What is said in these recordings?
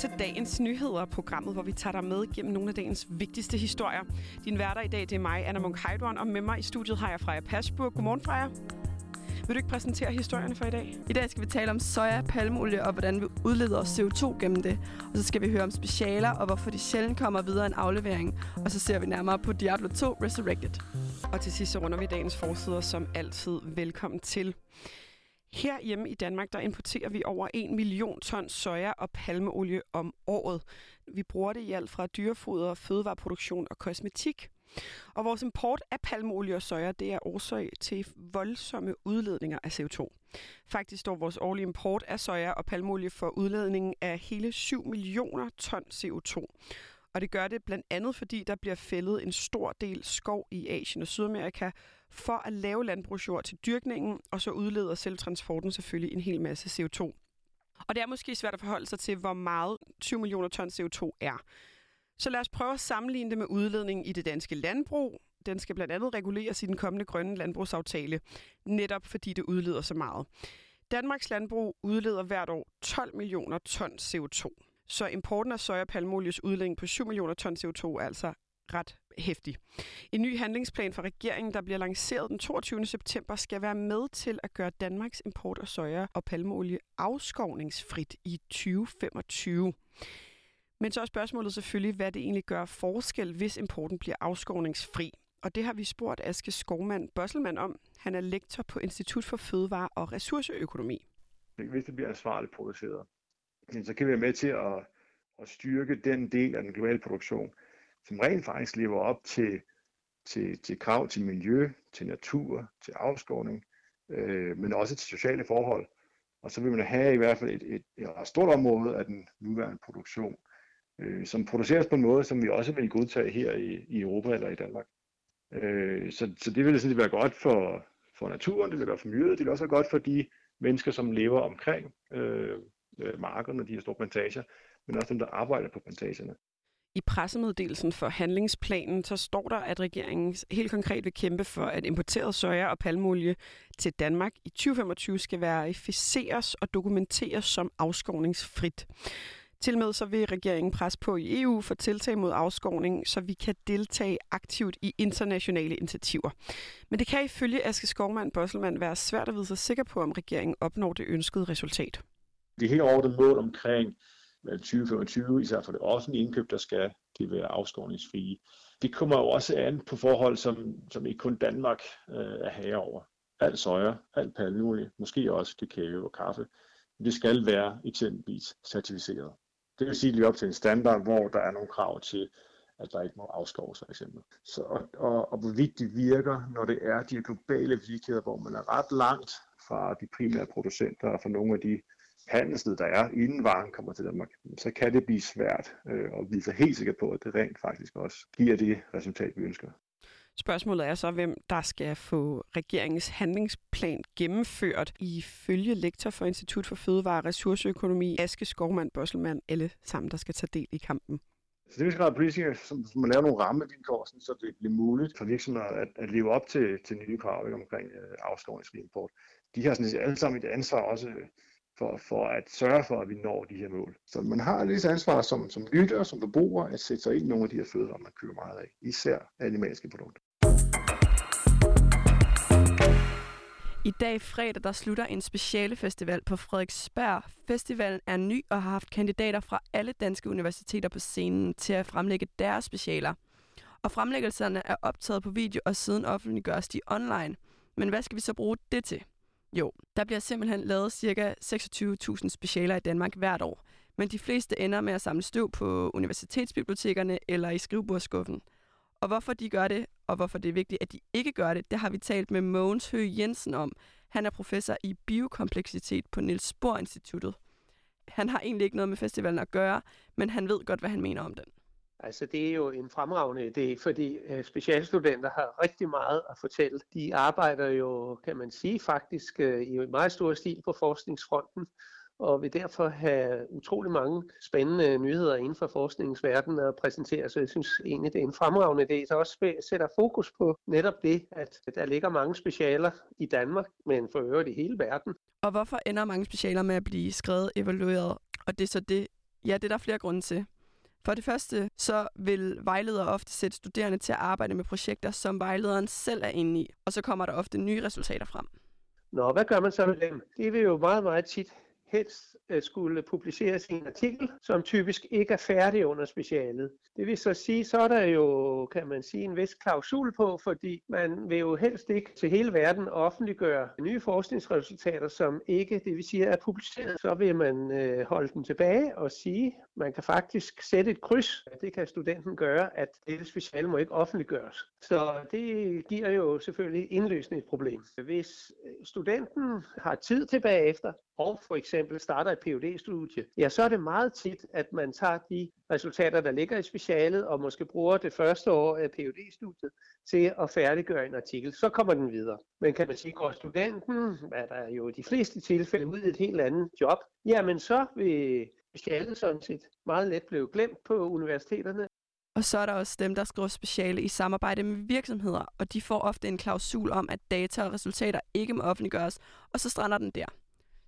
til dagens nyheder, programmet, hvor vi tager dig med gennem nogle af dagens vigtigste historier. Din værter i dag, det er mig, Anna Munk Heidorn, og med mig i studiet har jeg Freja Pasburg. Godmorgen, Freja. Vil du ikke præsentere historierne for i dag? I dag skal vi tale om soja, palmeolie og hvordan vi udleder CO2 gennem det. Og så skal vi høre om specialer og hvorfor de sjældent kommer videre en aflevering. Og så ser vi nærmere på Diablo 2 Resurrected. Og til sidst så runder vi dagens forsider som altid. Velkommen til. Herhjemme i Danmark, der importerer vi over 1 million ton soja og palmeolie om året. Vi bruger det i alt fra dyrefoder, fødevareproduktion og kosmetik. Og vores import af palmeolie og soja, det er årsag til voldsomme udledninger af CO2. Faktisk står vores årlige import af soja og palmeolie for udledningen af hele 7 millioner ton CO2. Og det gør det blandt andet, fordi der bliver fældet en stor del skov i Asien og Sydamerika for at lave landbrugsjord til dyrkningen, og så udleder selv transporten selvfølgelig en hel masse CO2. Og det er måske svært at forholde sig til, hvor meget 20 millioner ton CO2 er. Så lad os prøve at sammenligne det med udledningen i det danske landbrug. Den skal blandt andet reguleres i den kommende grønne landbrugsaftale, netop fordi det udleder så meget. Danmarks landbrug udleder hvert år 12 millioner ton CO2. Så importen af soja og palmolies udlænding på 7 millioner ton CO2 er altså ret hæftig. En ny handlingsplan fra regeringen, der bliver lanceret den 22. september, skal være med til at gøre Danmarks import af soja og palmeolie afskovningsfrit i 2025. Men så er spørgsmålet selvfølgelig, hvad det egentlig gør forskel, hvis importen bliver afskovningsfri. Og det har vi spurgt Aske Skovmand Bosselmann om. Han er lektor på Institut for Fødevare og Ressourceøkonomi. Hvis det bliver ansvarligt produceret, så kan vi være med til at, at styrke den del af den globale produktion, som rent faktisk lever op til, til, til krav til miljø, til natur, til afskovning, øh, men også til sociale forhold. Og så vil man have i hvert fald et, et, et stort område af den nuværende produktion, øh, som produceres på en måde, som vi også vil godtage her i, i Europa eller i Danmark. Øh, så, så det vil sådan være godt for, for naturen, det vil være for miljøet, det vil også være godt for de mennesker, som lever omkring øh, øh, markederne, de her store plantager, men også dem, der arbejder på plantagerne. I pressemeddelelsen for handlingsplanen, så står der, at regeringen helt konkret vil kæmpe for, at importeret soja og palmolie til Danmark i 2025 skal verificeres og dokumenteres som afskovningsfrit. Til med så vil regeringen presse på i EU for tiltag mod afskovning, så vi kan deltage aktivt i internationale initiativer. Men det kan ifølge Aske Skovmand Bosselmann være svært at vide sig sikker på, om regeringen opnår det ønskede resultat. Det helt overordnede mål omkring 2025, især for det offentlige indkøb, der skal det være afskovningsfrie. Det kommer jo også an på forhold, som, som ikke kun Danmark øh, er herre over. Alt soja, alt palmeolie, måske også kakao og kaffe. Det skal være eksempelvis certificeret. Det vil sige, lige op til en standard, hvor der er nogle krav til, at der ikke må afskoves for eksempel. Så, og, og, og hvorvidt det virker, når det er de globale virkeligheder, hvor man er ret langt fra de primære producenter og fra nogle af de handelsled, der er, inden varen kommer til Danmark, så kan det blive svært øh, at vide sig helt sikker på, at det rent faktisk også giver det resultat, vi ønsker. Spørgsmålet er så, hvem der skal få regeringens handlingsplan gennemført. Ifølge lektor for Institut for Fødevare og Ressourceøkonomi, Aske Skovmand Bosselmann, alle sammen, der skal tage del i kampen. Så det vil skal politikere, som, som laver nogle rammevilkår, så det bliver muligt for virksomheder at, at leve op til, til nye krav ikke, omkring øh, afskovningsfri import. De har sådan alle sammen et ansvar også for, for at sørge for, at vi når de her mål. Så man har lidt ansvar som, som lytter, som forbruger, at sætte sig ind i nogle af de her fødevarer, man køber meget af, især animalske produkter. I dag fredag, der slutter en speciale festival på Frederiksberg. Festivalen er ny og har haft kandidater fra alle danske universiteter på scenen til at fremlægge deres specialer. Og fremlæggelserne er optaget på video og siden offentliggøres de online. Men hvad skal vi så bruge det til? Jo, der bliver simpelthen lavet ca. 26.000 specialer i Danmark hvert år. Men de fleste ender med at samle støv på universitetsbibliotekerne eller i skrivebordsskuffen. Og hvorfor de gør det, og hvorfor det er vigtigt, at de ikke gør det, det har vi talt med Mogens Høgh Jensen om. Han er professor i biokompleksitet på Niels Bohr Instituttet. Han har egentlig ikke noget med festivalen at gøre, men han ved godt, hvad han mener om den. Altså det er jo en fremragende idé, fordi øh, specialstudenter har rigtig meget at fortælle. De arbejder jo, kan man sige, faktisk øh, i meget stor stil på forskningsfronten, og vil derfor have utrolig mange spændende nyheder inden for forskningsverdenen at præsentere. Så jeg synes egentlig, det er en fremragende idé, der også sætter fokus på netop det, at der ligger mange specialer i Danmark, men for øvrigt i hele verden. Og hvorfor ender mange specialer med at blive skrevet, evalueret, og det er så det, Ja, det er der flere grunde til. For det første, så vil vejledere ofte sætte studerende til at arbejde med projekter, som vejlederen selv er inde i, og så kommer der ofte nye resultater frem. Nå, hvad gør man så med dem? Det vil jo meget, meget tit helst øh, skulle publiceres i en artikel, som typisk ikke er færdig under specialet. Det vil så sige, så er der jo, kan man sige, en vis klausul på, fordi man vil jo helst ikke til hele verden offentliggøre nye forskningsresultater, som ikke, det vil sige, er publiceret. Så vil man øh, holde dem tilbage og sige, man kan faktisk sætte et kryds. Det kan studenten gøre, at dette speciale må ikke offentliggøres. Så det giver jo selvfølgelig indløsende et problem. Hvis øh, studenten har tid tilbage efter, og for eksempel starter et phd studie ja, så er det meget tit, at man tager de resultater, der ligger i specialet, og måske bruger det første år af phd studiet til at færdiggøre en artikel. Så kommer den videre. Men kan man sige, går studenten, hvad der jo i de fleste tilfælde, ud i et helt andet job, jamen så vil speciale sådan set meget let blev glemt på universiteterne. Og så er der også dem, der skriver speciale i samarbejde med virksomheder, og de får ofte en klausul om, at data og resultater ikke må offentliggøres, og så strander den der.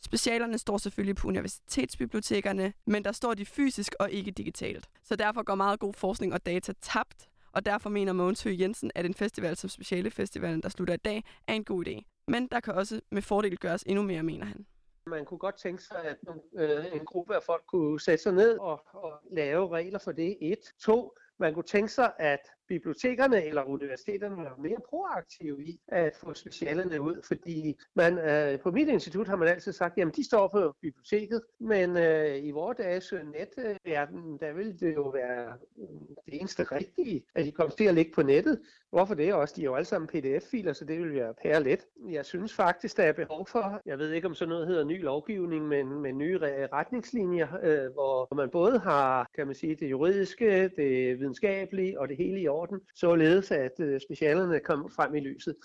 Specialerne står selvfølgelig på universitetsbibliotekerne, men der står de fysisk og ikke digitalt. Så derfor går meget god forskning og data tabt, og derfor mener Mogens Høgh Jensen, at en festival som Specialefestivalen, der slutter i dag, er en god idé. Men der kan også med fordel gøres endnu mere, mener han. Man kunne godt tænke sig, at øh, en gruppe af folk kunne sætte sig ned og, og lave regler for det. Et. To. Man kunne tænke sig, at bibliotekerne eller universiteterne er mere proaktive i at få specialerne ud, fordi man, øh, på mit institut har man altid sagt, jamen de står på biblioteket, men øh, i vores dages øh, netverden, der vil det jo være mm, det eneste rigtige, at de kommer til at ligge på nettet. Hvorfor det også? De er jo alle sammen pdf-filer, så det vil være pære let. Jeg synes faktisk, der er behov for, jeg ved ikke om sådan noget hedder ny lovgivning, men med nye retningslinjer, øh, hvor man både har, kan man sige, det juridiske, det videnskabelige og det hele i orden, således at øh, specialerne kom frem i lyset.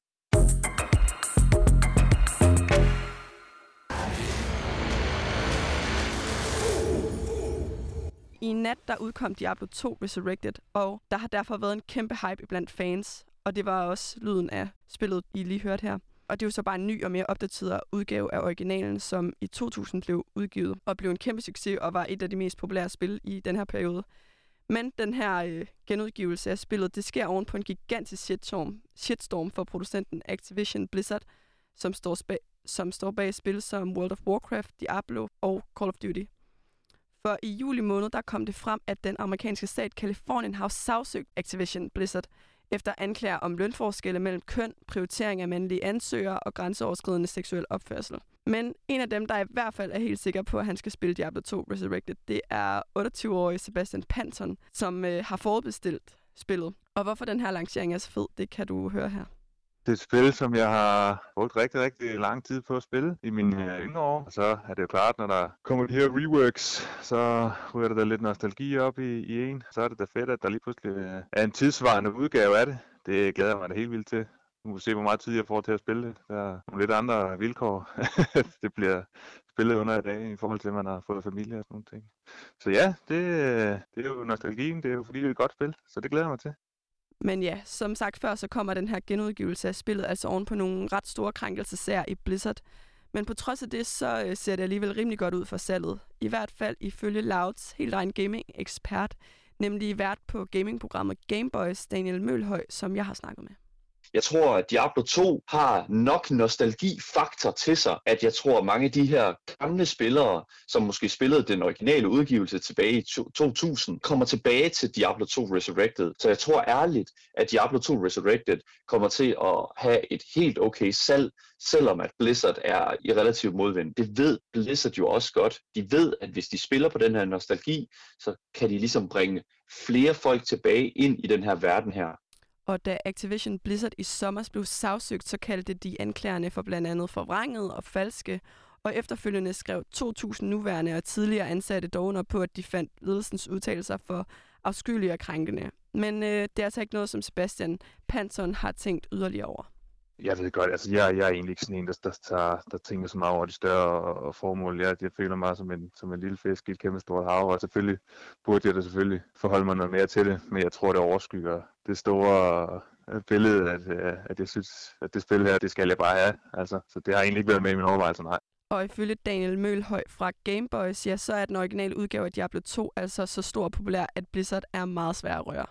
I nat der udkom Diablo 2 Resurrected, og der har derfor været en kæmpe hype blandt fans, og det var også lyden af spillet, I lige hørte her. Og det er jo så bare en ny og mere opdateret udgave af originalen, som i 2000 blev udgivet og blev en kæmpe succes og var et af de mest populære spil i den her periode. Men den her øh, genudgivelse af spillet, det sker oven på en gigantisk shitstorm, shitstorm for producenten Activision Blizzard, som står, spa- som står bag spil som World of Warcraft, Diablo og Call of Duty. For i juli måned, der kom det frem, at den amerikanske stat Kalifornien har sagsøgt Activision Blizzard efter anklager om lønforskelle mellem køn, prioritering af mandlige ansøgere og grænseoverskridende seksuel opførsel. Men en af dem, der i hvert fald er helt sikker på, at han skal spille Diablo 2 Resurrected, det er 28-årige Sebastian Panton, som øh, har forudbestilt spillet. Og hvorfor den her lancering er så fed, det kan du høre her. Det er et spil, som jeg har brugt rigtig, rigtig lang tid på at spille i mine øh, yngre år. Og så er det jo klart, når der kommer de her reworks, så ryger der da lidt nostalgi op i, i en. Så er det da fedt, at der lige pludselig øh, er en tidsvarende udgave af det. Det glæder jeg mig da helt vildt til. Nu må vi se, hvor meget tid jeg får til at spille det. Der er nogle lidt andre vilkår. det bliver spillet under i dag, i forhold til, at man har fået familie og sådan nogle ting. Så ja, det, øh, det er jo nostalgien. Det er jo fordi, det er et godt spil. Så det glæder jeg mig til. Men ja, som sagt før, så kommer den her genudgivelse af spillet altså oven på nogle ret store krænkelsesager i Blizzard. Men på trods af det, så øh, ser det alligevel rimelig godt ud for salget. I hvert fald ifølge Louds helt egen gaming-ekspert, nemlig vært på gamingprogrammet Gameboys, Daniel Mølhøj, som jeg har snakket med. Jeg tror, at Diablo 2 har nok nostalgifaktor til sig, at jeg tror, at mange af de her gamle spillere, som måske spillede den originale udgivelse tilbage i 2000, kommer tilbage til Diablo 2 Resurrected. Så jeg tror ærligt, at Diablo 2 Resurrected kommer til at have et helt okay salg, selvom at Blizzard er i relativ modvind. Det ved Blizzard jo også godt. De ved, at hvis de spiller på den her nostalgi, så kan de ligesom bringe flere folk tilbage ind i den her verden her. Og da Activision Blizzard i sommer blev sagsøgt, så kaldte de anklagerne for blandt andet forvrænget og falske, og efterfølgende skrev 2.000 nuværende og tidligere ansatte dog under på, at de fandt ledelsens udtalelser for afskyelige og krænkende. Men øh, det er altså ikke noget, som Sebastian Panson har tænkt yderligere over. Jeg ved godt, altså jeg, jeg er egentlig ikke sådan en, der, der, der, der tænker så meget over de større formål. Jeg, jeg føler mig som en, som en lille fisk i et kæmpe stort hav, og selvfølgelig burde jeg da selvfølgelig forholde mig noget mere til det, men jeg tror, det overskygger det store øh, billede, at, øh, at jeg synes, at det spil her, det skal jeg bare have. Altså, så det har egentlig ikke været med i min overvejelse, nej. Og ifølge Daniel Mølhøj fra Gameboys, ja, så er den originale udgave af Diablo 2 altså så stor og populær, at Blizzard er meget svær at røre.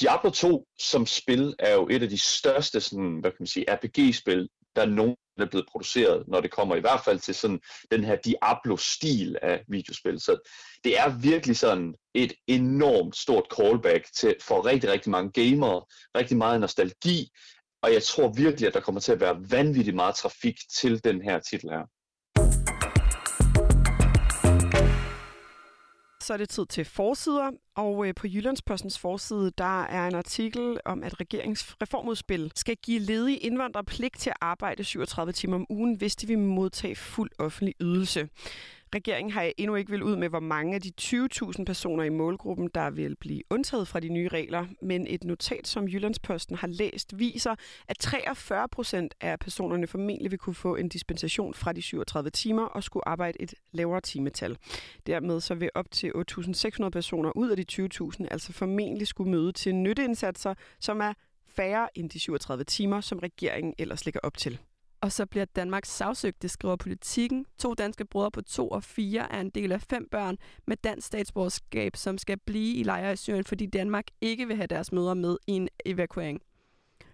Diablo 2 som spil er jo et af de største sådan, hvad kan man sige, RPG-spil, der nogen er blevet produceret, når det kommer i hvert fald til sådan den her Diablo-stil af videospil. Så det er virkelig sådan et enormt stort callback til, for rigtig, rigtig mange gamere, rigtig meget nostalgi, og jeg tror virkelig, at der kommer til at være vanvittigt meget trafik til den her titel her. Så er det tid til forsider, og øh, på Jyllandspostens forside, der er en artikel om, at regeringsreformudspil skal give ledige indvandrere pligt til at arbejde 37 timer om ugen, hvis de vil modtage fuld offentlig ydelse. Regeringen har endnu ikke vil ud med, hvor mange af de 20.000 personer i målgruppen, der vil blive undtaget fra de nye regler. Men et notat, som Jyllandsposten har læst, viser, at 43 procent af personerne formentlig vil kunne få en dispensation fra de 37 timer og skulle arbejde et lavere timetal. Dermed så vil op til 8.600 personer ud af de 20.000 altså formentlig skulle møde til nytteindsatser, som er færre end de 37 timer, som regeringen ellers ligger op til. Og så bliver Danmark sagsøgt, det skriver politikken. To danske brødre på to og fire er en del af fem børn med dansk statsborgerskab, som skal blive i lejre i Syrien, fordi Danmark ikke vil have deres mødre med i en evakuering.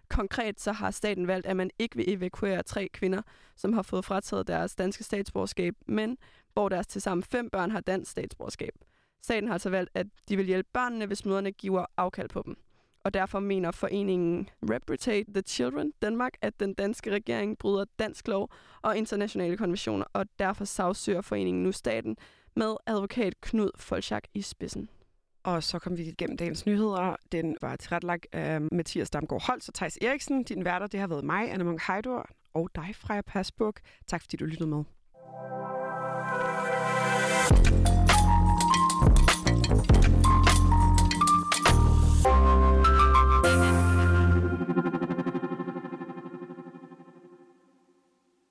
Konkret så har staten valgt, at man ikke vil evakuere tre kvinder, som har fået frataget deres danske statsborgerskab, men hvor deres tilsammen fem børn har dansk statsborgerskab. Staten har altså valgt, at de vil hjælpe børnene, hvis møderne giver afkald på dem og derfor mener foreningen Reputate the Children Danmark, at den danske regering bryder dansk lov og internationale konventioner, og derfor sagsøger foreningen nu staten med advokat Knud Folchak i spidsen. Og så kom vi igennem dagens nyheder. Den var tilrettelagt af Mathias Damgaard Holst og Thijs Eriksen. Din værter, det har været mig, Anna Munk Heidor, og dig, Freja Pasbuk. Tak fordi du lyttede med.